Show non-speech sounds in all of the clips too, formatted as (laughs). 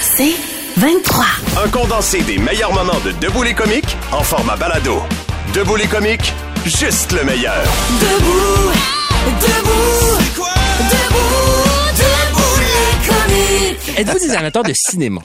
C'est 23. Un condensé des meilleurs moments de Debout les comiques en format balado. Debout les comiques, juste le meilleur. Debout, debout, debout, debout les comiques. Êtes-vous des amateurs de cinéma?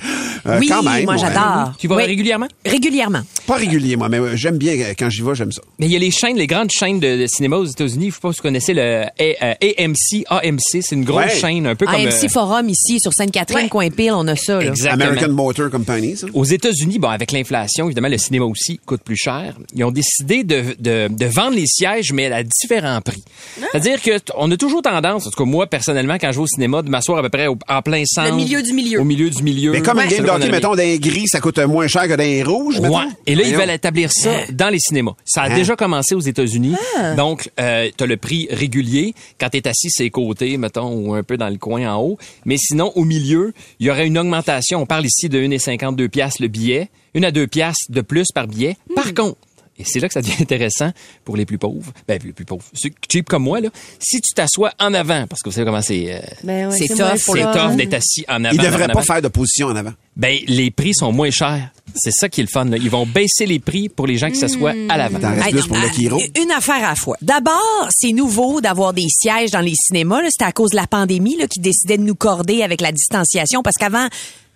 Euh, oui, quand même, moi ouais. j'adore. Tu vas Oui, régulièrement? Régulièrement. Pas régulier, moi, mais j'aime bien euh, quand j'y vais, j'aime ça. Mais il y a les chaînes, les grandes chaînes de, de cinéma aux États-Unis. Je sais pas si vous connaissez le A- euh, AMC. AMC, c'est une grosse Ouais. chaîne, un peu comme. AMC euh, Forum ici sur Sainte-Catherine, Ouais. on a ça. Là. Exactement. American Motor Company, ça. Aux États-Unis, bon, avec l'inflation, évidemment, le cinéma aussi coûte plus cher. Ils ont décidé de, de, de vendre les sièges, mais à différents prix. C'est-à-dire que t- on a toujours tendance, en tout cas moi personnellement, quand je vais au cinéma, de m'asseoir à peu près au- en plein centre. milieu du milieu. Au milieu du milieu. Mais comme un game de qu'on hockey, mettons, d'un gris, ça coûte moins cher que d'un rouge, mettons? Ouais. Et là, ils veulent établir ça dans les cinémas. Ça a Hein? déjà commencé aux États-Unis. Donc, euh, tu as le prix régulier quand tu es assis sur les côtés, mettons, ou un peu dans le coin en haut. Mais sinon, au milieu, il y aurait une augmentation. On parle ici de 1,52 piastres le billet, une à deux piastres de plus par billet. Par contre, et c'est là que ça devient (laughs) intéressant pour les plus pauvres. Ben, les plus pauvres. Ceux cheap comme moi, là. Si tu t'assois en avant, parce que vous savez comment c'est, euh, Ben ouais, C'est tough, c'est tough d'être assis en avant. Ils devraient en pas avant. faire de position en avant. Ben, les prix sont moins chers. C'est ça qui est le fun, là. Ils vont baisser les prix pour les gens qui s'assoient à l'avant. T'en restes Hey, plus non, pour le Kiro. Une affaire à la fois. D'abord, c'est nouveau d'avoir des sièges dans les cinémas. là. C'était à cause de la pandémie là, qui décidait de nous corder avec la distanciation. Parce qu'avant,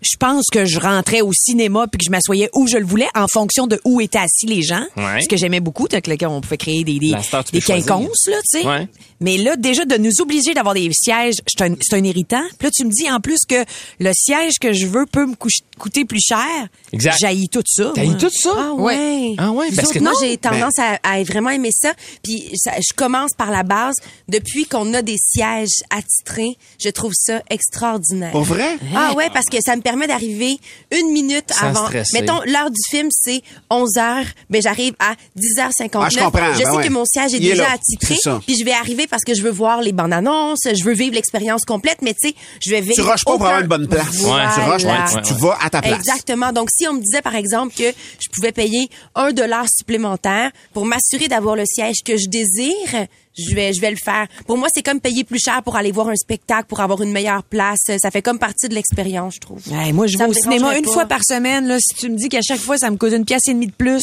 je pense que je rentrais au cinéma puis que je m'assoyais où je le voulais en fonction de où étaient assis les gens. Ouais. Ce que j'aimais beaucoup, c'est que là, on pouvait créer des, des, star, des quinconces, là, tu sais. Ouais. Mais là, déjà, de nous obliger d'avoir des sièges, c'est un, c'est un irritant. Puis là, tu me dis en plus que le siège que je veux peut me coûter plus cher. Exact. J'haïs tout ça. Moi. tout ça? Ah ouais. Ah ouais, parce que moi, non. j'ai tendance à, à vraiment aimer ça. Puis ça- je commence par la base. Depuis qu'on a des sièges attitrés, je trouve ça extraordinaire. Pour vrai? Ah ouais, parce que ça me permet d'arriver une minute Sans avant. stresser. Mettons, l'heure du film, c'est 11 h Ben, j'arrive à 10h59. Ah, je comprends. Je Ben sais ouais. que mon siège est Il est déjà là. attitré. Puis je vais arriver parce que je veux voir les bandes annonces, je veux vivre l'expérience complète, mais tu sais, je vais vivre. Tu rushes pas pour avoir une bonne place. Voilà. Tu rushes, ouais, tu, tu vas à ta place. Exactement. Donc, si on me disait, par exemple, que je pouvais payer un dollar supplémentaire pour m'assurer d'avoir le siège que je désire, je vais, je vais le faire. Pour moi, c'est comme payer plus cher pour aller voir un spectacle, pour avoir une meilleure place. Ça fait comme partie de l'expérience, je trouve. Hey, moi, je Ça vais au cinéma une pas. fois par semaine. Là, si tu me dis qu'à chaque fois, ça me coûte une pièce et demie de plus.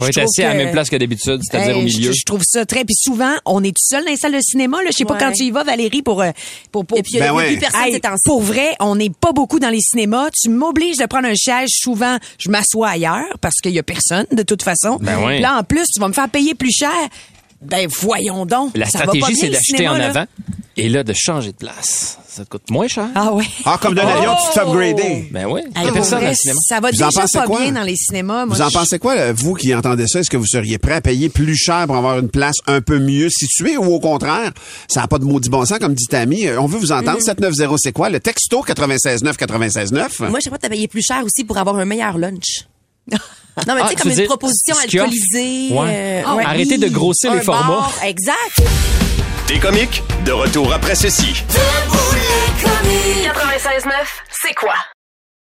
Est trouve assis à la que- même place que d'habitude, c'est-à-dire Hey, au milieu. Je, je trouve ça très. Puis souvent, on est tout seul dans les salles de cinéma. Là. Je sais pas Ouais. quand tu y vas, Valérie, pour. euh, pour, pour Et puis, il y a Ben ouais. plus personne Hey, pour vrai, on n'est pas beaucoup dans les cinémas. Tu m'obliges de prendre un siège. Souvent, je m'assois ailleurs parce qu'il y a personne, de toute façon. Ben ouais. Puis Là, en plus, tu vas me faire payer plus cher. Ben, voyons donc. La Ça stratégie, c'est d'acheter en là. avant et là, de changer de place. Ça te coûte moins cher. Ah ouais. Ah, comme d'un avion, tu fais upgrader. Ben oui. Il y Hey, a pour personne dans vrai, le cinéma. ça va Vous en déjà pas quoi? bien dans les cinémas. Moi, Vous en je- pensez quoi, là, vous qui entendez ça? Est-ce que vous seriez prêt à payer plus cher pour avoir une place un peu mieux située ou au contraire, ça n'a pas de maudit bon sens, comme dit Tammy? Euh, On veut vous entendre. 790, c'est quoi? Le texto 969 969. Moi, je sais pas de payer plus cher aussi pour avoir un meilleur lunch. Non, mais Ah, tu sais, tu comme une dire, proposition alcoolisée. Ouais. euh, Ah, arrêtez de grossir Un les formats. bar, Exact. Des comiques, de retour après ceci. Debout les comiques. 96.9, c'est quoi?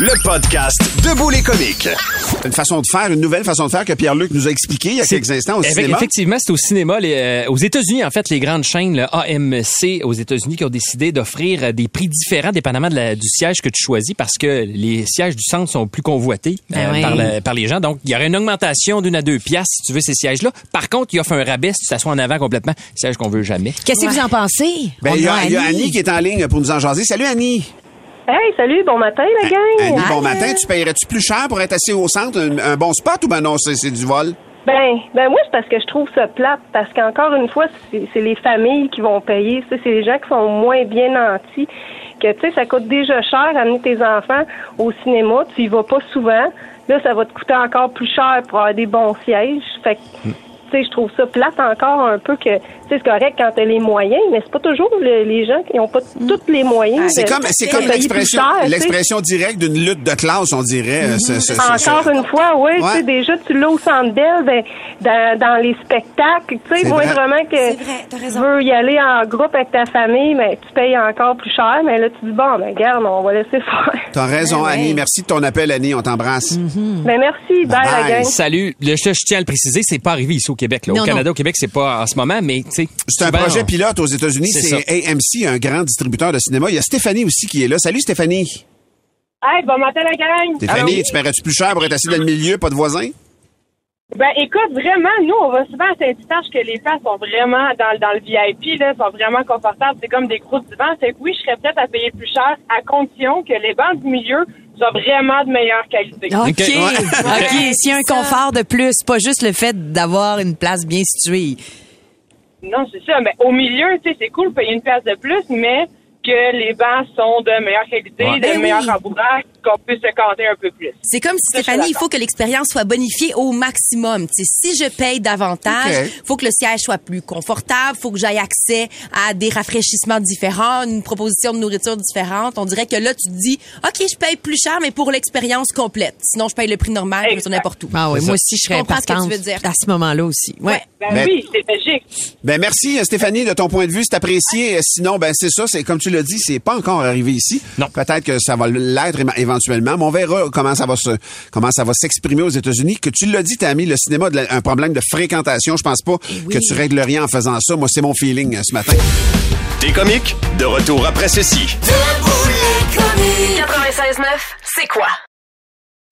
Le podcast Debout les comiques. Une façon de faire, une nouvelle façon de faire que Pierre-Luc nous a expliqué il y a quelques instants au cinéma. Effectivement, c'est au cinéma. les, euh, aux États-Unis, en fait, les grandes chaînes, le AMC aux États-Unis, qui ont décidé d'offrir euh, des prix différents dépendamment de la- du siège que tu choisis parce que les sièges du centre sont plus convoités euh, Ben oui. par, le- par les gens. Donc, il y aurait une augmentation d'une à deux piastres si tu veux ces sièges-là. Par contre, il offre un rabais si tu t'assois en avant complètement. Siège qu'on veut jamais. Qu'est-ce que vous en pensez? Ben, il y, a a il y a Annie qui est en ligne pour nous en jaser. Salut Annie. Hey, salut, bon matin, la gang. Annie, bon matin. Tu paierais-tu plus cher pour être assis au centre, un, un bon spot ou ben non, c'est du vol? Ben, ben moi, c'est parce que je trouve ça plate, parce qu'encore une fois, c'est les familles qui vont payer. Ça, c'est les gens qui sont moins bien nantis. Que, tu sais, ça coûte déjà cher amener tes enfants au cinéma. Tu y vas pas souvent. Là, ça va te coûter encore plus cher pour avoir des bons sièges. Fait que, tu sais, je trouve ça plate encore un peu que, c'est correct quand t'as les moyens, mais c'est pas toujours le- les gens qui ont pas tous les moyens. C'est de- comme, c'est comme l'expression, tu l'expression directe d'une lutte de classe, on dirait. euh, ce- ce- ce- Encore ce- une fois, oui, tu Ouais. sais, déjà, tu l'as au Centre Bell, ben, dans, dans les spectacles, tu sais, C'est moi, vrai. vraiment que tu veux y aller en groupe avec ta famille, mais tu payes encore plus cher, mais là, tu dis, bon, ben, garde, on va laisser faire. T'as raison, Ben ouais. Annie. Merci de ton appel, Annie. On t'embrasse. Ben, merci, bye, la gang. Salut. Le, je, je tiens à le préciser, c'est pas arrivé ici au Québec. Là. Non, au Canada, non. au Québec, c'est pas en ce moment, mais tu C'est un projet pilote aux États-Unis. C'est. AMC, un grand distributeur de cinéma. Il y a Stéphanie aussi qui est là. Salut, Stéphanie. Hey, bon matin, la gang. Stéphanie, tu paierais-tu plus cher pour être assis dans le milieu, pas de voisin? Ben, écoute, vraiment, nous, on va souvent à Saint-Eustache que les places sont vraiment dans, dans le VIP, là, sont vraiment confortables. C'est comme des gros divans. C'est que oui, je serais prête à payer plus cher à condition que les bancs du milieu soient vraiment de meilleure qualité. OK. OK. S'il y a un confort de plus, pas juste le fait d'avoir une place bien située. Non, c'est ça. Mais au milieu, tu sais, c'est cool de payer une place de plus, mais que les bancs sont de meilleure qualité, Ouais. de Ben meilleur oui. rembourrage, qu'on puisse se un peu plus. C'est comme si, Stéphanie, il faut que l'expérience soit bonifiée au maximum. Tu sais, si je paye davantage, Ok. faut que le siège soit plus confortable, faut que j'aille accès à des rafraîchissements différents, une proposition de nourriture différente. On dirait que là, tu te dis, OK, je paye plus cher, mais pour l'expérience complète. Sinon, je paye le prix normal, je vais sur n'importe où. Ah oui, moi aussi, je serais comprends ce que tu partante veux dire. à ce moment-là aussi. Ouais. Ben, Ben- oui, c'est logique. Ben merci euh, Stéphanie de ton point de vue, c'est apprécié. Euh, Sinon, ben c'est ça, c'est comme tu l'as dit, c'est pas encore arrivé ici. Non. Peut-être que ça va l'être éma- éventuellement, mais on verra comment ça va se comment ça va s'exprimer aux États-Unis. Que tu l'as dit, t'as mis le cinéma la- un problème de fréquentation. Je pense pas que tu règles rien en faisant ça. Moi, c'est mon feeling euh, ce matin. Des comiques, de retour après ceci. 96.9, c'est quoi?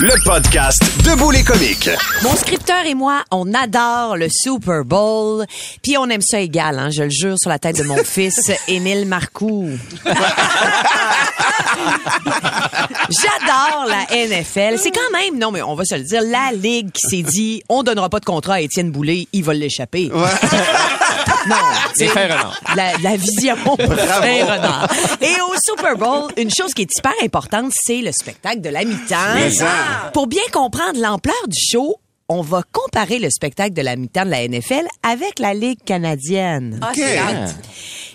Le podcast Debout les comiques. Mon scripteur et moi, on adore le Super Bowl, puis on aime ça égal, hein, je le jure sur la tête de mon (laughs) fils, Émile Marcoux. (laughs) J'adore la NFL. C'est quand même, non, mais on va se le dire, la Ligue qui s'est dit, on donnera pas de contrat à Étienne Boulay, il va l'échapper. (laughs) non, (laughs) fait, Renard. la, la vision renard. Et au Super Bowl, une chose qui est hyper importante, c'est le spectacle de la mi-temps. Pour bien comprendre l'ampleur du show, on va comparer le spectacle de la mi-temps de la NFL avec la Ligue canadienne. Ah.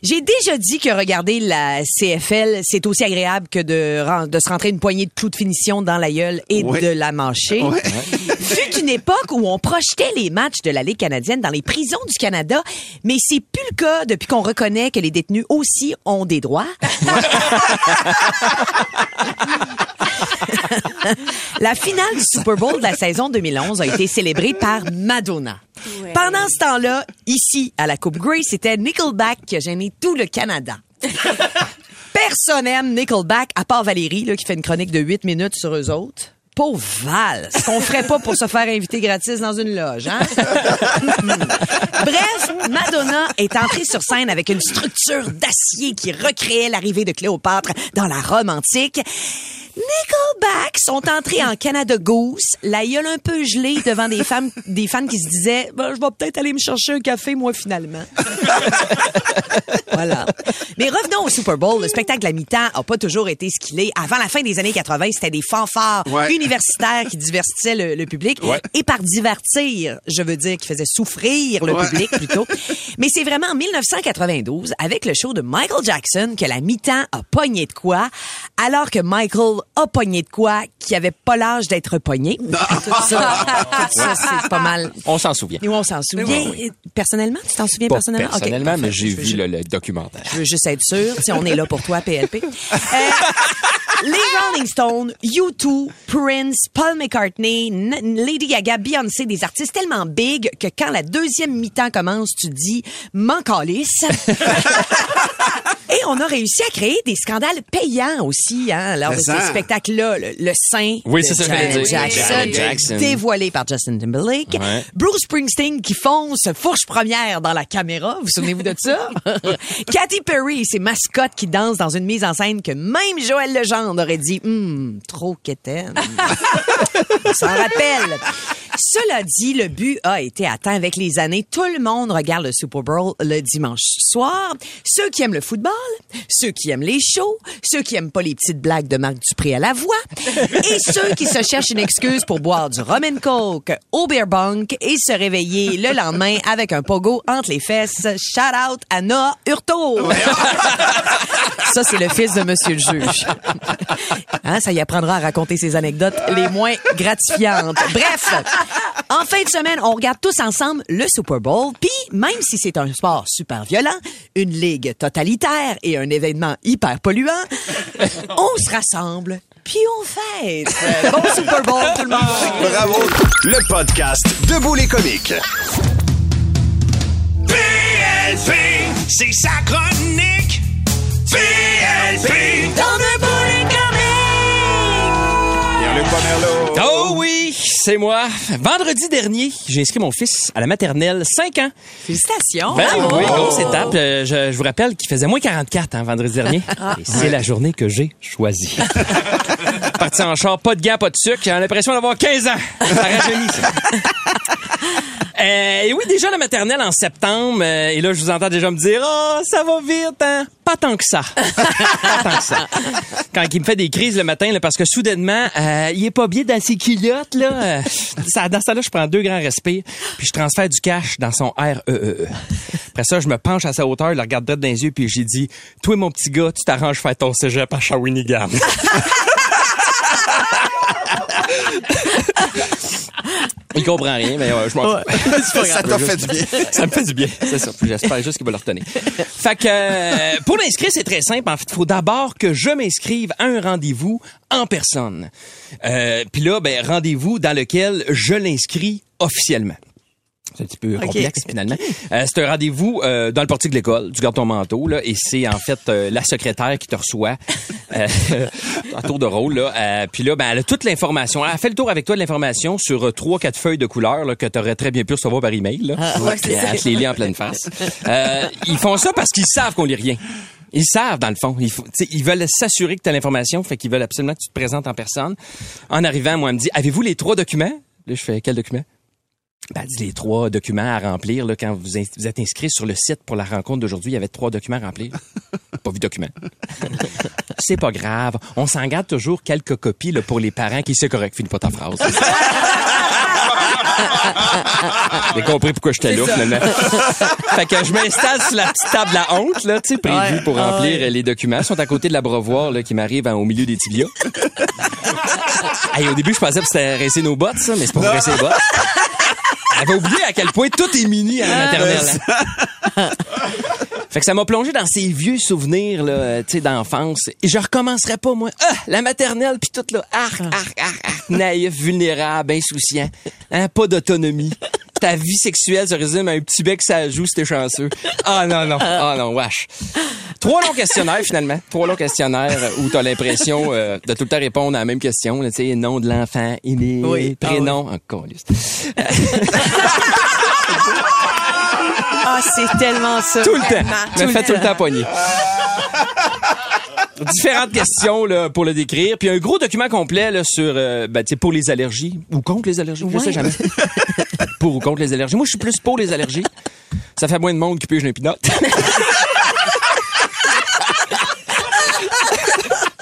J'ai déjà dit que regarder la CFL, c'est aussi agréable que de, se rentrer une poignée de clous de finition dans la gueule et Ouais. de la mancher. Ouais. (laughs) Fut une époque où on projetait les matchs de la Ligue canadienne dans les prisons du Canada, mais c'est plus le cas depuis qu'on reconnaît que les détenus aussi ont des droits. (laughs) (laughs) la finale du Super Bowl de la saison 2011 a été célébrée par Madonna. Pendant ce temps-là, ici, à la Coupe Grey, c'était Nickelback qui a gêné tout le Canada. (laughs) Personne n'aime Nickelback, à part Valérie, là, qui fait une chronique de 8 minutes sur eux autres. Pauvre Val, ce qu'on ferait pas pour se faire inviter gratis dans une loge, hein? (laughs) Bref, Madonna est entrée sur scène avec une structure d'acier qui recréait l'arrivée de Cléopâtre dans la Rome antique. Nickelback sont entrés en Canada Goose, la gueule un peu gelée devant des femmes, des fans qui se disaient, ben, je vais peut-être aller me chercher un café, moi, finalement. (laughs) voilà. Mais revenons au Super Bowl. Le spectacle à mi-temps a pas toujours été ce qu'il est. Avant la fin des années 80, c'était des fanfares Ouais. universitaires qui divertissaient le, le public. Ouais. Et par divertir, je veux dire qui faisaient souffrir le Ouais. public plutôt. Mais c'est vraiment en 1992, avec le show de Michael Jackson, que la mi-temps a pogné de quoi, alors que Michael a pogné de quoi qui avait pas l'âge d'être pogné. (laughs) Tout ça, ça, c'est pas mal. On s'en souvient. Nous, on s'en souvient. Oui, oui. Personnellement, tu t'en souviens Pas personnellement? Personnellement, mais j'ai vu le, le documentaire. je veux juste être sûr. Si on est là pour toi, PLP. Euh, les Rolling Stones, U2, Prince, Paul McCartney, N- Lady Gaga, Beyoncé, des artistes tellement big que quand la deuxième mi-temps commence, tu dis « m'en calisse (laughs) ». Et on a réussi à créer des scandales payants aussi, hein, lors de ces spectacles-là. Le, le sein Oui, de Janet. Jackson, Jackson. dévoilé par Justin Timberlake. Ouais. Bruce Springsteen qui fonce fourche première dans la caméra. Vous souvenez-vous de ça? (laughs) Katy Perry et ses mascottes qui dansent dans une mise en scène que même Joël Legendre aurait dit Hum, trop quétaine. (laughs) On s'en rappelle. Cela dit, le but a été atteint avec les années. Tout le monde regarde le Super Bowl le dimanche soir. Ceux qui aiment le football, ceux qui aiment les shows, ceux qui aiment pas les petites blagues de Marc Dupré à la voix, (laughs) et ceux qui se cherchent une excuse pour boire du rum and coke au beer bunk et se réveiller le lendemain avec un pogo entre les fesses. Shout out à Noah Hurtaud. Ça, c'est le fils de Monsieur le juge. Hein, ça y apprendra à raconter ses anecdotes les moins gratifiantes. Bref, en fin de semaine, on regarde tous ensemble le Super Bowl. Puis, même si c'est un sport super violent, une ligue totalitaire et un événement hyper polluant, (laughs) on se rassemble. Puis on fête. Bon Super Bowl, tout le monde. Bravo! Le podcast Debout les comiques. PLP, c'est sa chronique. PLP, dans le. Oh oui, c'est moi. Vendredi dernier, j'ai inscrit mon fils à la maternelle 5 ans. Félicitations. Ben Bravo. oui, grosse étape. Euh, Je, je vous rappelle qu'il faisait moins 44 hein, vendredi dernier. Et c'est la journée que j'ai choisie. (laughs) Parti en char, pas de gants, pas de sucre. J'ai l'impression d'avoir 15 ans. Ça rajeunit, ça. Euh, et oui, déjà la maternelle en septembre. euh, et là, je vous entends déjà me dire, oh, ça va vite, hein? Pas tant que ça. (laughs) pas tant que ça. Quand il me fait des crises le matin, là, parce que soudainement, euh, il est pas bien dans ses culottes, là. euh, ça, dans ça, là, je prends deux grands respires, puis je transfère du cash dans son REE. Après ça, je me penche à sa hauteur, je le regarde droit dans les yeux, puis j'ai dit, toi, mon petit gars, tu t'arranges faire ton cégep à Shawinigan. Il comprend rien, mais ouais, je m'en fous. (laughs) Ça t'a fait du bien. (laughs) Ça me fait du bien, c'est ça. J'espère juste qu'il va le retenir. Fait que euh, pour l'inscrire, c'est très simple. En fait, il faut d'abord que je m'inscrive à un rendez-vous en personne. Euh, Puis là, ben rendez-vous dans lequel je l'inscris officiellement. C'est un petit peu complexe finalement. Euh, c'est un rendez-vous euh, dans le portique de l'école, tu gardes ton manteau là, et c'est en fait euh, la secrétaire qui te reçoit euh, (laughs) en tour de rôle là. Euh, puis là, ben elle a toute l'information. Elle a fait le tour avec toi de l'information sur euh, trois quatre feuilles de couleur là, que tu aurais très bien pu recevoir par email. Là. ouais, Puis elle te les lit en pleine face. Euh, ils font ça parce qu'ils savent qu'on lit rien. Ils savent, dans le fond. Ils, ils veulent s'assurer que tu as l'information, fait qu'ils veulent absolument que tu te présentes en personne. En arrivant, moi, elle me dit, avez-vous les trois documents? Là, je fais, quel document? Ben, les trois documents à remplir là, quand vous, êtes inscrit sur le site pour la rencontre d'aujourd'hui. Il y avait trois documents à remplir. (laughs) pas vu de documents. C'est pas grave. On s'en garde toujours quelques copies là, pour les parents qui c'est correct. Finis pas ta phrase. (laughs) J'ai compris pourquoi j'étais là, finalement. fait que je m'installe sur la petite table à honte, là, tu sais, prévue Ouais. pour Ah remplir ouais. euh, les documents. Ils sont à côté de l'abreuvoir, là, qui m'arrive en- au milieu des tibias. (laughs) Hey, au début, je pensais que c'était rincer nos bottes, ça, mais c'est pas pour rincer les bottes. J'avais oublié à quel point tout est mini à la maternelle. hein. Fait que ça m'a plongé dans ces vieux souvenirs là, euh, tu sais, d'enfance. Et je recommencerai pas, moi. Ah, la maternelle, puis tout là, arc, arc, arc, arc, naïf, vulnérable, insouciant. Hein, pas d'autonomie. Ta vie sexuelle se résume à un petit bec ça joue si t'es chanceux. Ah non, non, ah non, wesh. Trois longs questionnaires, finalement. Trois longs questionnaires où t'as l'impression euh, de tout le temps répondre à la même question. Tu sais, nom de l'enfant, il Oui. Ah prénom. Encore, Ah, c'est tellement ça. Tout le temps. Me fait tout le temps pogner. différentes questions là, pour le décrire, puis un gros document complet là, sur euh, ben, tu sais, pour les allergies ou contre les allergies, je sais Ouais. jamais. (laughs) pour ou contre les allergies. Moi, je suis plus pour les allergies. Ça fait moins de monde qui pige un pinot.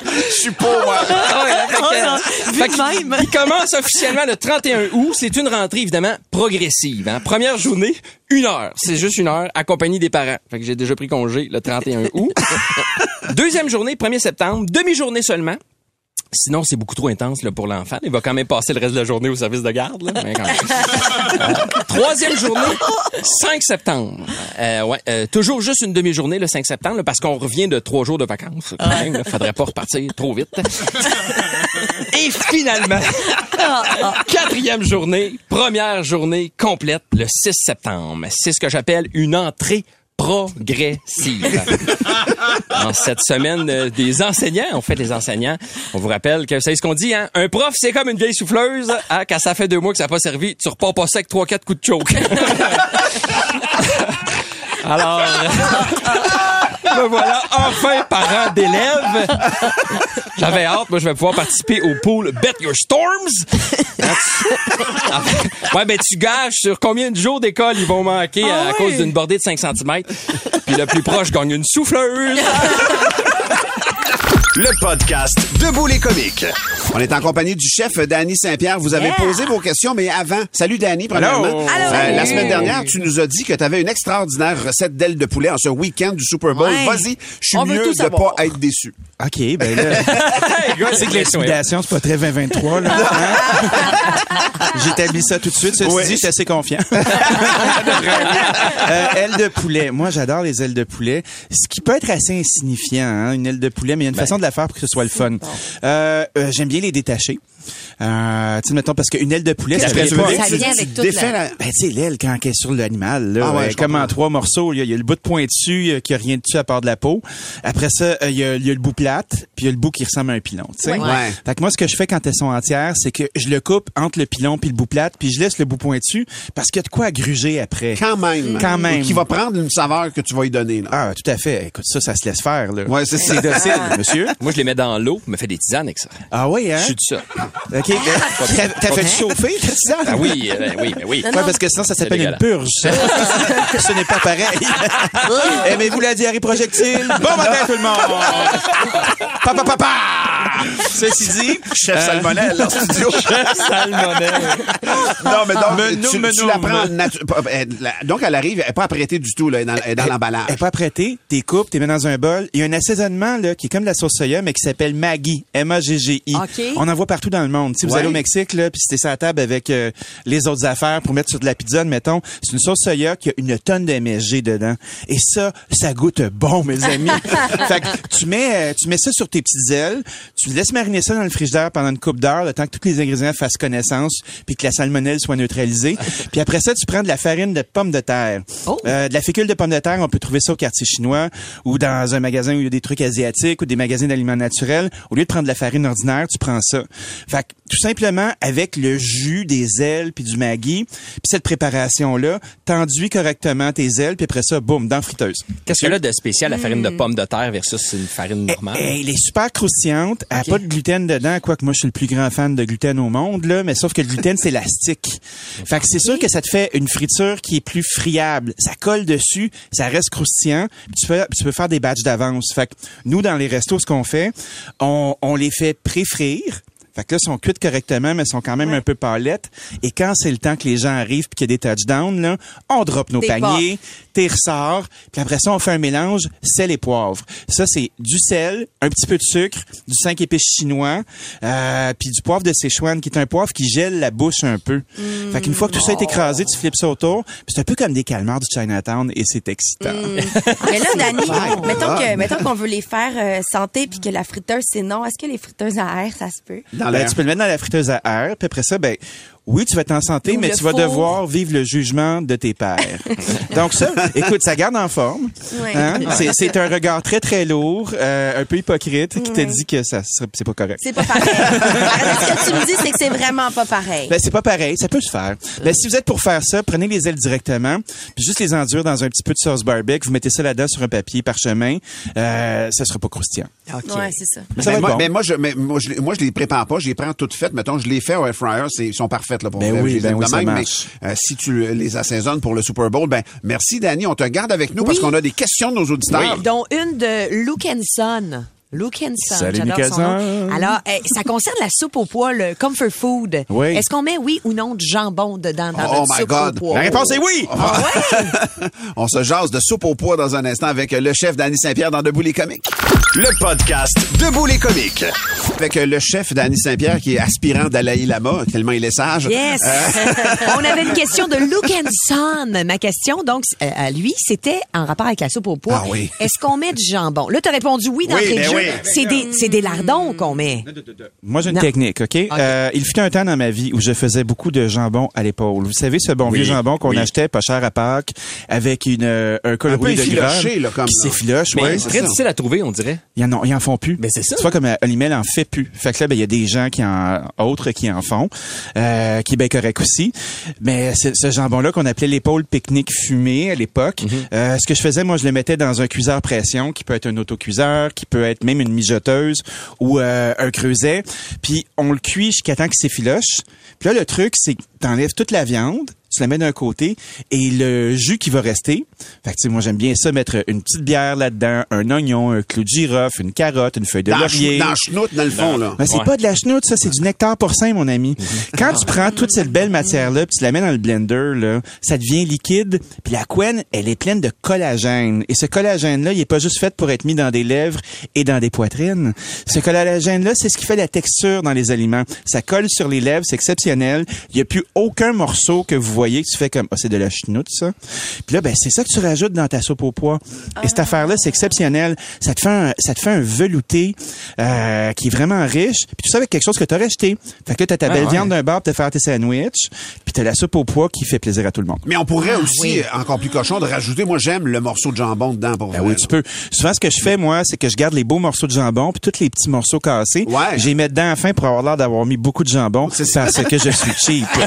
Je suis pas, moi. Fait que- Il commence officiellement le 31 août. C'est une rentrée, évidemment, progressive. hein. Première journée, une heure. C'est juste une heure, accompagné des parents. Fait que j'ai déjà pris congé le 31 août. (laughs) Deuxième journée, 1er septembre, demi-journée seulement. Sinon, c'est beaucoup trop intense là, pour l'enfant. Il va quand même passer le reste de la journée au service de garde. là, mais quand même. Euh, troisième journée, 5 septembre. Euh, ouais, euh, toujours juste une demi-journée le 5 septembre, là, parce qu'on revient de trois jours de vacances. Quand même, là. faudrait pas repartir trop vite. (laughs) Et finalement, quatrième journée, première journée complète le 6 septembre. C'est ce que j'appelle une entrée progressive. (laughs) en cette semaine euh, des enseignants, on fait des enseignants. On vous rappelle que, vous savez ce qu'on dit, hein? Un prof, c'est comme une vieille souffleuse. Hein? Quand ça fait deux mois que ça n'a pas servi, tu repars pas avec trois, quatre coups de choke. (laughs) Alors, (laughs) me voilà enfin parent d'élèves. J'avais hâte, moi je vais pouvoir participer au pool Bet Your Storms. Ouais, ben tu gages sur combien de jours d'école ils vont manquer à, à cause d'une bordée de 5 cm. Puis le plus proche gagne une souffleuse. Le podcast Debout les comiques. On est en compagnie du chef Danny Saint-Pierre. Vous avez Yeah. posé vos questions, mais avant, salut Danny, premièrement. Allô. Euh, Allô. la semaine dernière, tu nous as dit que tu avais une extraordinaire recette d'ailes de poulet en ce week-end du Super Bowl. Ouais. Vas-y, je suis mieux de savoir. pas être déçu. OK, ben là, (laughs) c'est que l'intimidation, c'est pas très 2023, là. (laughs) Hein? J'établis ça tout de suite. Ceci Oui. dit, je suis assez confiant. (laughs) Euh, ailes de poulet. Moi, j'adore les ailes de poulet. Ce qui peut être assez insignifiant, hein, une aile de poulet, mais il y a une façon de la faire pour que ce soit le fun. Euh, euh, J'aime bien les. Euh, tu sais, mettons, parce qu'une aile de poulet, ça pas-? Ça vient avec tu toute défais la- la- Ben, tu sais, l'aile, quand elle est sur l'animal, là, Ah ouais, euh, comme comprends. en trois morceaux, il y, a- il y a le bout de pointu, euh, qui a rien dessus à part de la peau. Après ça, euh, il y, a, il y a le bout plate, puis il y a le bout qui ressemble à un pilon, tu sais. Ouais. Ouais. Fait que moi, ce que je fais quand elles sont entières, c'est que je le coupe entre le pilon puis le bout plate, puis je laisse le bout pointu, parce qu'il y a de quoi à gruger après. Quand même. Quand même. Qui va prendre une saveur que tu vas y donner. Là. Ah, tout à fait. Écoute, ça, ça se laisse faire, là. Ouais, c'est docile, (laughs) monsieur. Moi, je les mets dans l'eau, me fais des tisanes avec ça. Ah oui, hein? Je suis de ça. OK. ben, T'as t'as fait chauffer, ta tisane? Ah oui, euh, oui, ben oui. Ouais, parce que sinon, ça s'appelle une purge. (laughs) Ce n'est pas pareil. (laughs) Aimez-vous la diarrhée projectile? Bon matin, tout le monde! Papa, papa! Ceci dit... Chef euh, Salmonelle, en (laughs) studio. Chef Salmonelle. Non, mais donc, Menou, tu, tu menou, la prends natu- pas- elle- la- Donc, elle arrive, elle n'est pas apprêtée du tout là, elle est dans, elle est dans Elle- l'emballage. Elle est pas apprêtée, t'es coupes, t'es mets dans un bol. Il y a un assaisonnement là, qui est comme de la sauce soya, mais qui s'appelle Maggi, M-A-G-G-I. OK. On en voit partout dans le monde. Si vous Ouais. allez au Mexique, là, puis c'était la table avec euh, les autres affaires pour mettre sur de la pizza, mettons, c'est une sauce soya qui a une tonne de MSG dedans. Et ça, ça goûte bon, mes amis. (laughs) fait que tu mets, euh, tu mets ça sur tes petites ailes, tu laisses mariner ça dans le frigidaire pendant une coupe d'heure, le temps que tous les ingrédients fassent connaissance, puis que la salmonelle soit neutralisée. (laughs) puis après ça, tu prends de la farine de pomme de terre. Euh, de la fécule de pomme de terre, on peut trouver ça au quartier chinois ou dans un magasin où il y a des trucs asiatiques ou des magasins d'aliments naturels. Au lieu de prendre de la farine ordinaire, tu prends ça. Fait que, tout simplement, avec le jus des ailes puis du maggi, puis cette préparation-là, t'enduis correctement tes ailes, puis après ça, boum, dans la friteuse. Qu'est-ce que là de spécial la farine de pomme de terre versus une farine normale? Eh, Elle est super croustillante. Elle n'a pas de gluten dedans, quoique moi, je suis le plus grand fan de gluten au monde, là, mais sauf que le gluten, c'est élastique. Fait que c'est sûr que ça te fait une friture qui est plus friable. Ça colle dessus, ça reste croustillant, puis tu peux, tu peux faire des batchs d'avance. Fait que nous, dans les restos, ce qu'on fait, on, on les fait pré-frire. Fait que là, ils sont cuites correctement, mais sont quand même un peu pâlettes. Et quand c'est le temps que les gens arrivent puis qu'il y a des touchdowns, là, on drop nos Des paniers, t'es ressors, puis après ça, on fait un mélange sel et poivre. Ça, c'est du sel, un petit peu de sucre, du 5 épices chinois, euh, puis du poivre de Sichuan, qui est un poivre qui gèle la bouche un peu. Fait qu'une fois que tout ça est écrasé, tu flippes ça autour, puis c'est un peu comme des calmars du Chinatown, et c'est excitant. (laughs) Mais là, Dani, mettons qu'on veut les faire euh, santé puis que la friteuse c'est non. Est-ce que les friteuses à air ça se peut? Dans Ben, tu peux le mettre dans la friteuse à air, puis après ça, ben Oui, tu vas être en santé, mais tu vas faux. devoir vivre le jugement de tes pères. (laughs) Donc ça, écoute, ça garde en forme. Ouais. Hein? C'est- un regard très, très lourd, euh, un peu hypocrite, qui te dit que ça c'est pas correct. C'est pas pareil. (laughs) Ce que tu me dis, c'est que c'est vraiment pas pareil. Ben, c'est pas pareil, ça peut se faire. Ben, si vous êtes pour faire ça, prenez les ailes directement, puis juste les enduire dans un petit peu de sauce barbecue, vous mettez ça là-dedans sur un papier parchemin, euh, ça sera pas croustillant. Ouais, c'est ça. Mais ça va Ben, être moi, bon. mais moi, je, mais moi, je, les- moi, je les prépare pas, je les prends toutes faites. Mettons, je les fais au air fryer, c'est, ils sont là, pour Ben oui, ben oui, de ça même, marche. mais, euh, si tu les assaisonnes pour le Super Bowl, ben, merci, Danny. On te garde avec nous parce qu'on a des questions de nos auditeurs. dont une de Luke Henson. Luke Henson, Salut, son nom. Alors, eh, ça concerne la soupe au pois, le comfort food. Oui. Est-ce qu'on met oui ou non du jambon dedans dans Oh notre my soupe God. au? La réponse est oui. (laughs) On se jase de soupe au pois dans un instant avec le chef Danny Saint-Pierre dans Debout les comiques. Le podcast Debout les comiques. Avec euh, le chef Danny Saint-Pierre qui est aspirant d'Alaï Lama, tellement il est sage. Yes! Euh, (laughs) On avait une question de Luke Henson. Ma question, donc, euh, à lui, c'était en rapport avec la soupe au pois. Ah oui. Est-ce qu'on met du jambon? Là, tu as répondu oui d'entrée Oui, C'est des, c'est des lardons qu'on met. Moi, j'ai une Non. technique, OK? Euh, il fut un temps dans ma vie où je faisais beaucoup de jambon à l'épaule. Vous savez, ce bon Oui, vieux jambon qu'on oui. achetait pas cher à Pâques avec une, euh, un col Un peu roulé de effiloché, là, comme, là. s'effiloche, Mais ouais. c'est très difficile à trouver, on dirait. Ils en, ont- ils en font plus. Ben, c'est ça. Tu vois, comme euh, Olimel en fait plus. Fait que là, ben, il y a des gens qui en, autres qui en font, euh, qui est bien correct aussi. Mais c'est- ce jambon-là qu'on appelait l'épaule pique-nique fumée à l'époque, Mhm. euh, ce que je faisais, moi, je le mettais dans un cuiseur pression, qui peut être un autocuiseur, qui peut être même une mijoteuse ou euh, un creuset. Puis on le cuit jusqu'à temps qu'il s'effiloche. Puis là, le truc, c'est que t'enlèves toute la viande, tu la mets d'un côté et le jus qui va rester. Fait que tu sais, moi j'aime bien ça mettre une petite bière là-dedans, un oignon, un clou de girofle, une carotte, une feuille de dans, laurier. dans le schnout, dans le fond, là. Mais c'est pas de la chenoute, ça, c'est du nectar porcin, mon ami. (laughs) Quand tu prends toute cette belle matière-là, puis tu la mets dans le blender, là, ça devient liquide. Puis la couenne, elle est pleine de collagène. Et ce collagène-là, il est pas juste fait pour être mis dans des lèvres et dans des poitrines. Ce collagène-là, c'est ce qui fait la texture dans les aliments. Ça colle sur les lèvres, c'est exceptionnel. Il y a plus aucun morceau que vous voyez que tu fais comme, oh, c'est de la chenoute, ça. Puis là, ben, c'est ça que tu rajoutes dans ta soupe au pois. Et cette affaire-là, c'est exceptionnel. Ça te fait un, ça te fait un velouté, euh, qui est vraiment riche. Puis tout ça avec quelque chose que tu as acheté. Fait que là, t'as ta Ah, belle ouais. viande d'un bar pour te faire tes sandwichs. Puis t'as la soupe au pois qui fait plaisir à tout le monde. Mais on pourrait Ah, aussi, oui. euh, encore plus cochon, de rajouter, moi j'aime le morceau de jambon dedans pour Ben vrai. oui, tu peux. Souvent, ce que je fais, moi, c'est que je garde les beaux morceaux de jambon, puis tous les petits morceaux cassés. Ouais. Les mets dedans à la fin pour avoir l'air d'avoir mis beaucoup de jambon, parce que je suis (laughs) cheap. (laughs)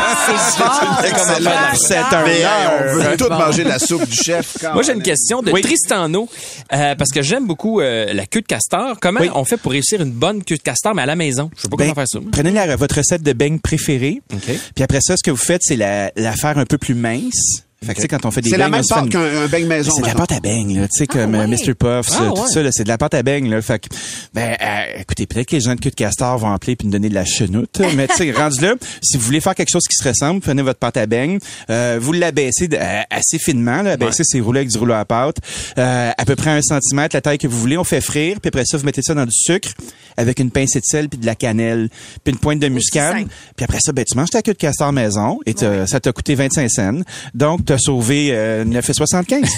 (laughs) C'est un Mais, euh, on veut tout manger la soupe du chef. (laughs) Moi, j'ai une question de Oui. Tristano, euh, parce que j'aime beaucoup euh, la queue de castor. Comment Oui. on fait pour réussir une bonne queue de castor, mais à la maison? Je sais pas Ben, comment faire ça. Prenez la, votre recette de beigne préférée. OK. Puis après ça, ce que vous faites, c'est la, la faire un peu plus mince. Fait que, tu sais, quand on fait des C'est la beignes, même pâte qu'un un beigne maison. C'est de la pâte à beigne, là, tu sais, comme euh, ouais. Mr. Puffs, Ah, tout ouais. ça, là, c'est de la pâte à beigne, là. Fait que, ben, euh, écoutez, peut-être que les gens de queue de castor vont appeler puis nous donner de la chenoute, (laughs) mais tu sais, rendu là, si vous voulez faire quelque chose qui se ressemble, prenez votre pâte à beigne, euh, vous l'abaissez euh, assez finement, là, abaissez, c'est roulé avec du rouleau à pâte, euh, à peu près un centimètre, la taille que vous voulez, on fait frire, puis après ça, vous mettez ça dans du sucre, avec une pincée de sel puis de la cannelle, puis une pointe de muscade, puis après ça, ben, tu manges ta queue de castor maison, et ça t'a coûté 25 cents, donc t'as sauvé euh, 9,75. (laughs)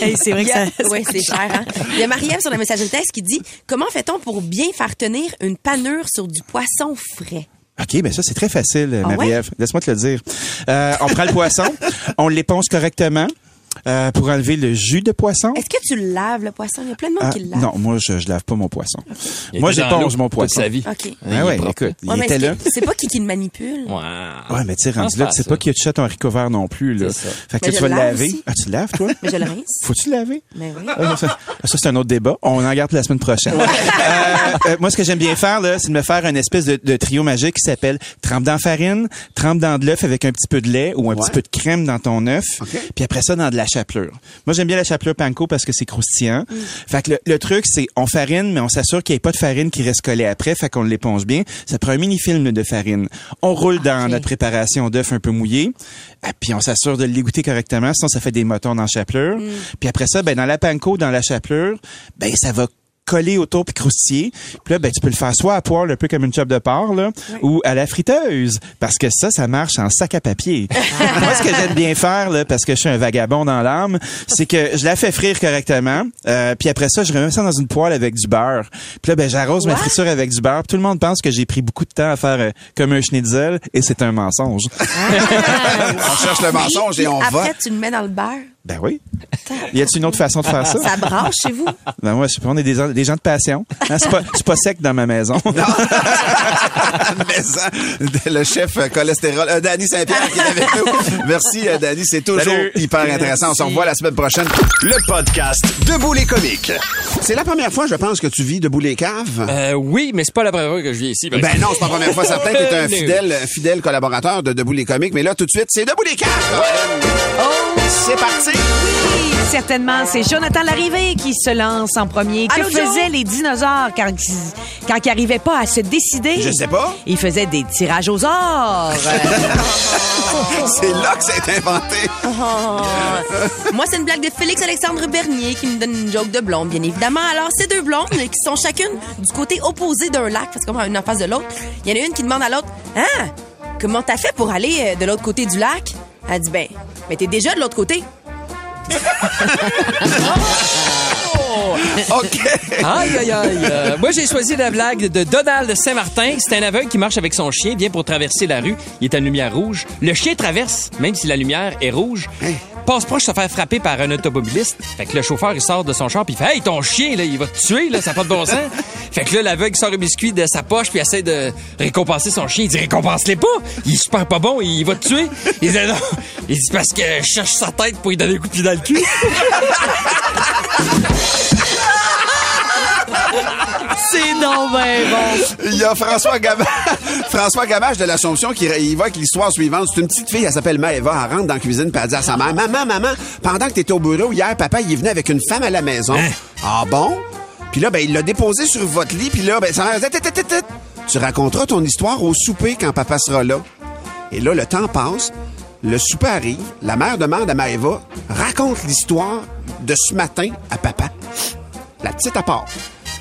Hey, c'est vrai Il que y a- ça... ouais, c'est cher. Hein? Il y a Marie-Ève sur la messagerie texte qui dit Comment fait-on pour bien faire tenir une panure sur du poisson frais? OK, ben ça, c'est très facile, Ah Marie-Ève. Laisse-moi te le dire. Euh, on prend le poisson, on l'éponge correctement euh, pour enlever le jus de poisson. Est-ce que tu laves le poisson? Il y a plein de monde Ah, qui le lave. non, moi, je, je lave pas mon poisson. Moi, j'éponge mon toute poisson. sa vie. OK. Ah ouais, écoute, il Ouais, était là. C'est pas qui qui le manipule. Wow. Ouais, mais tu sais, rendu là, pas que tu jettes un haricot vert non plus, là. C'est ça. Fait que Mais tu je vas le lave laver. aussi. Ah, tu le laves, toi? Mais je le rince. Faut-tu le laver? Mais oui. Ah, ça, ça, c'est un autre débat. On en garde pour la semaine prochaine. Euh, euh, moi, ce que j'aime bien faire, là, c'est de me faire une espèce de, de trio magique qui s'appelle trempe dans la farine, trempe dans de l'œuf avec un petit peu de lait ou un petit peu de crème dans ton œuf, OK. puis après ça, dans de la chapelure. Moi, j'aime bien la chapelure panko parce que c'est croustillant. Fait que le, le truc, c'est on farine, mais on s'assure qu'il n'y ait pas de farine qui reste collée après, fait qu'on l'éponge bien. Ça prend un mini-film de farine. On roule dans notre préparation d'œuf un peu mouillé, ah, puis on s'assure de l'égoutter correctement, sinon ça fait des motons dans la chapelure. Puis après ça, ben dans la panko, dans la chapelure, ben ça va collé autour puis croustillé. Puis là, ben, tu peux le faire soit à poêle, un peu comme une chop de porc, là, ou à la friteuse. Parce que ça, ça marche en sac à papier. (laughs) Moi, ce que j'aime bien faire, là, parce que je suis un vagabond dans l'âme, c'est que je la fais frire correctement. Euh, puis après ça, je remets ça dans une poêle avec du beurre. Puis là, ben, j'arrose ma friture avec du beurre. Puis Tout le monde pense que j'ai pris beaucoup de temps à faire euh, comme un schnitzel, et c'est un mensonge. On cherche le mensonge et on va. Après, tu le mets dans le beurre. Ben oui. Y a-t-il une autre façon de faire ça? Ça branche chez vous? Ben moi, je sais pas, on est des, gens- des gens de passion. Hein, c'est pas, c'est pas sec dans ma maison. (laughs) Mais ça, le chef cholestérol, euh, Danny Saint-Pierre qui est avec nous. Merci, euh, Danny. C'est toujours Salut. hyper intéressant. On se revoit la semaine prochaine. Le podcast Debout les comiques. C'est la première fois, je pense, que tu vis debout les caves? Euh, oui, mais c'est pas la première fois que je viens ici. Ben non, c'est pas la première fois. Certain que t'es un Non. (laughs) fidèle, fidèle collaborateur de Debout les comiques. Mais là, tout de suite, c'est Debout les caves! C'est parti! Oui, certainement. C'est Jonathan Larrivé qui se lance en premier. Allô, que Joe? faisaient les dinosaures quand, ils- quand ils n'arrivaient pas à se décider? Je sais pas. Ils faisaient des tirages aux ors. (laughs) c'est là que c'est inventé. Oh. Moi, c'est une blague de Félix-Alexandre Bernier qui me donne une joke de blonde, bien évidemment. Alors, ces deux blondes euh, qui sont chacune du côté opposé d'un lac, parce qu'on a une en face de l'autre, il y en a une qui demande à l'autre Ah, comment t'as fait pour aller euh, de l'autre côté du lac Elle dit Ben, mais t'es déjà de l'autre côté. Ha ha ha ha! (laughs) OK. Aïe, aïe, aïe. Euh, moi, j'ai choisi la blague de Donald Saint-Martin. C'est un aveugle qui marche avec son chien, vient pour traverser la rue. Il est à une lumière rouge. Le chien traverse, même si la lumière est rouge. Passe proche de se faire frapper par un automobiliste. Fait que le chauffeur, il sort de son char, puis il fait Hey, ton chien, là, il va te tuer, là, ça n'a pas de bon sens. (laughs) fait que là, l'aveugle sort un biscuit de sa poche, puis essaie de récompenser son chien. Il dit Récompense-les pas Il est super pas bon, il va te tuer. Il dit Non. Il dit Parce que je cherche sa tête pour lui donner un coup de pied dans le cul. (laughs) (laughs) C'est donc ben bon. Il y a François Gamache, (laughs) François Gamache de l'Assomption qui il va avec l'histoire suivante. C'est une petite fille, elle s'appelle Maëva. Elle rentre dans la cuisine puis elle dit à sa mère, Maman, maman, pendant que t'étais au bureau hier, papa, il est venu avec une femme à la maison. Ah bon? Puis là, ben, il l'a déposé sur votre lit. Puis là, ben, sa mère dit. Tu raconteras ton histoire au souper quand papa sera là. Et là, le temps passe. Le souper arrive. La mère demande à Maëva, raconte l'histoire de ce matin à papa. La petite à part.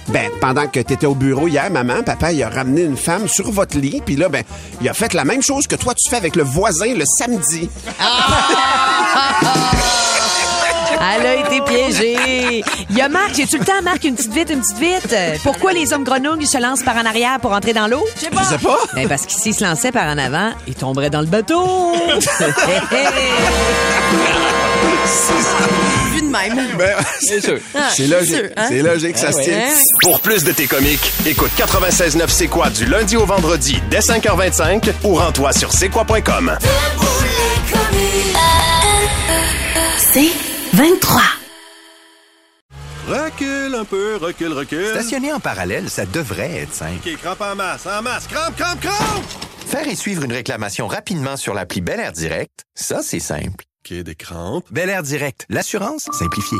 Ben, pendant que t'étais au bureau hier, maman, papa, il a ramené une femme sur votre lit, puis là, ben, il a fait la même chose que toi, tu fais avec le voisin le samedi. Elle a été piégée. Il y a Marc. J'ai-tu le temps, Marc? Une petite vite, une petite vite. Pourquoi les hommes grenouilles se lancent par en arrière pour entrer dans l'eau? Je sais Je sais pas. Ben parce qu'ils s'ils se lançaient par en avant, ils tomberaient dans le bateau. (laughs) Même. (laughs) Ben, C'est sûr. Ah, c'est logique. hein? C'est logique, ça Ah se tient. Hein? Pour plus de tes comiques, écoute 96.9 C'est quoi du lundi au vendredi dès 5h25 ou rends-toi sur c'est quoi.com. C'est 23. Recule un peu, recule, recule. Stationner en parallèle, ça devrait être simple. OK, crampe en masse, en masse, crampe, crampe, crampe! Faire et suivre une réclamation rapidement sur l'appli Bel Air Direct, ça, c'est simple. Des crampes. Bel Air Direct, l'assurance simplifiée.